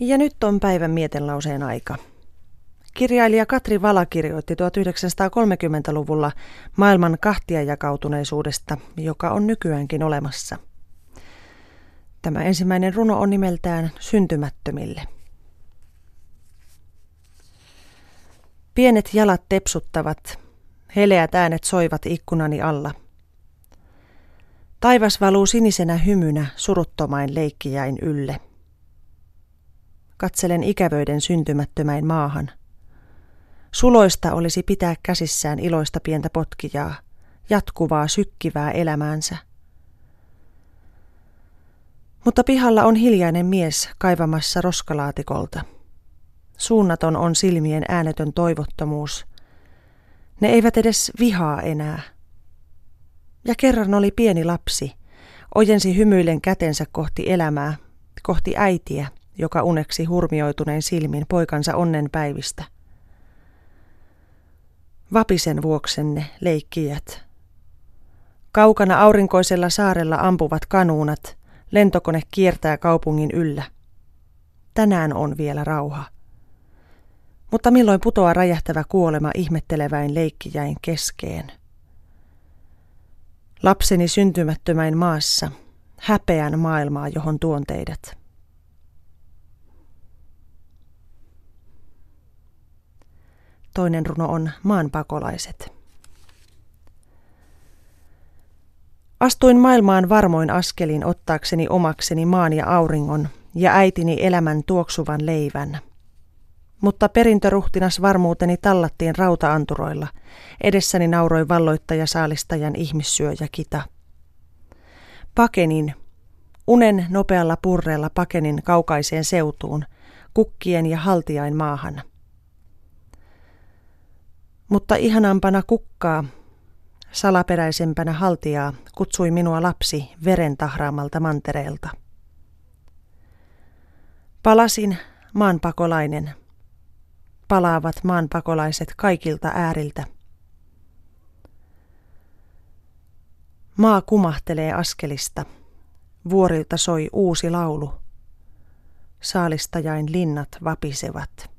Ja nyt on päivän mietenlauseen aika. Kirjailija Katri Vala kirjoitti 1930-luvulla maailman kahtiajakautuneisuudesta, joka on nykyäänkin olemassa. Tämä ensimmäinen runo on nimeltään Syntymättömille. Pienet jalat tepsuttavat, heleät äänet soivat ikkunani alla. Taivas valuu sinisenä hymynä suruttomain leikkijäin ylle. Katselen ikävöiden syntymättömäin maahan. Suloista olisi pitää käsissään iloista pientä potkijaa, jatkuvaa sykkivää elämäänsä. Mutta pihalla on hiljainen mies kaivamassa roskalaatikolta. Suunnaton on silmien äänetön toivottomuus. Ne eivät edes vihaa enää. Ja kerran oli pieni lapsi, ojensi hymyillen kätensä kohti elämää, kohti äitiä – joka uneksi hurmioituneen silmin poikansa onnenpäivistä. Vapisen vuoksenne, leikkijät. Kaukana aurinkoisella saarella ampuvat kanuunat, lentokone kiertää kaupungin yllä. Tänään on vielä rauha. Mutta milloin putoaa räjähtävä kuolema ihmetteleväin leikkijäin keskeen? Lapseni syntymättömäin maassa, häpeän maailmaa, johon tuon teidät. Toinen runo on Maanpakolaiset. Astuin maailmaan varmoin askelin ottaakseni omakseni maan ja auringon ja äitini elämän tuoksuvan leivän. Mutta perintöruhtinas varmuuteni tallattiin rautaanturoilla. Edessäni nauroi valloittaja saalistajan ihmissyöjä kita. Pakenin, unen nopealla purreella pakenin kaukaiseen seutuun, kukkien ja haltiain maahan – mutta ihanampana kukkaa, salaperäisempänä haltijaa, kutsui minua lapsi veren tahraamalta mantereelta. Palasin maanpakolainen. Palaavat maanpakolaiset kaikilta ääriltä. Maa kumahtelee askelista. Vuorilta soi uusi laulu. Saalistajain linnat vapisevat.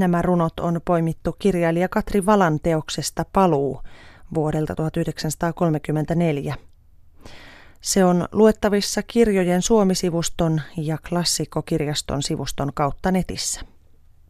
Nämä runot on poimittu kirjailija Katri Valan teoksesta Paluu vuodelta 1934. Se on luettavissa kirjojen Suomisivuston ja Klassikkokirjaston sivuston kautta netissä.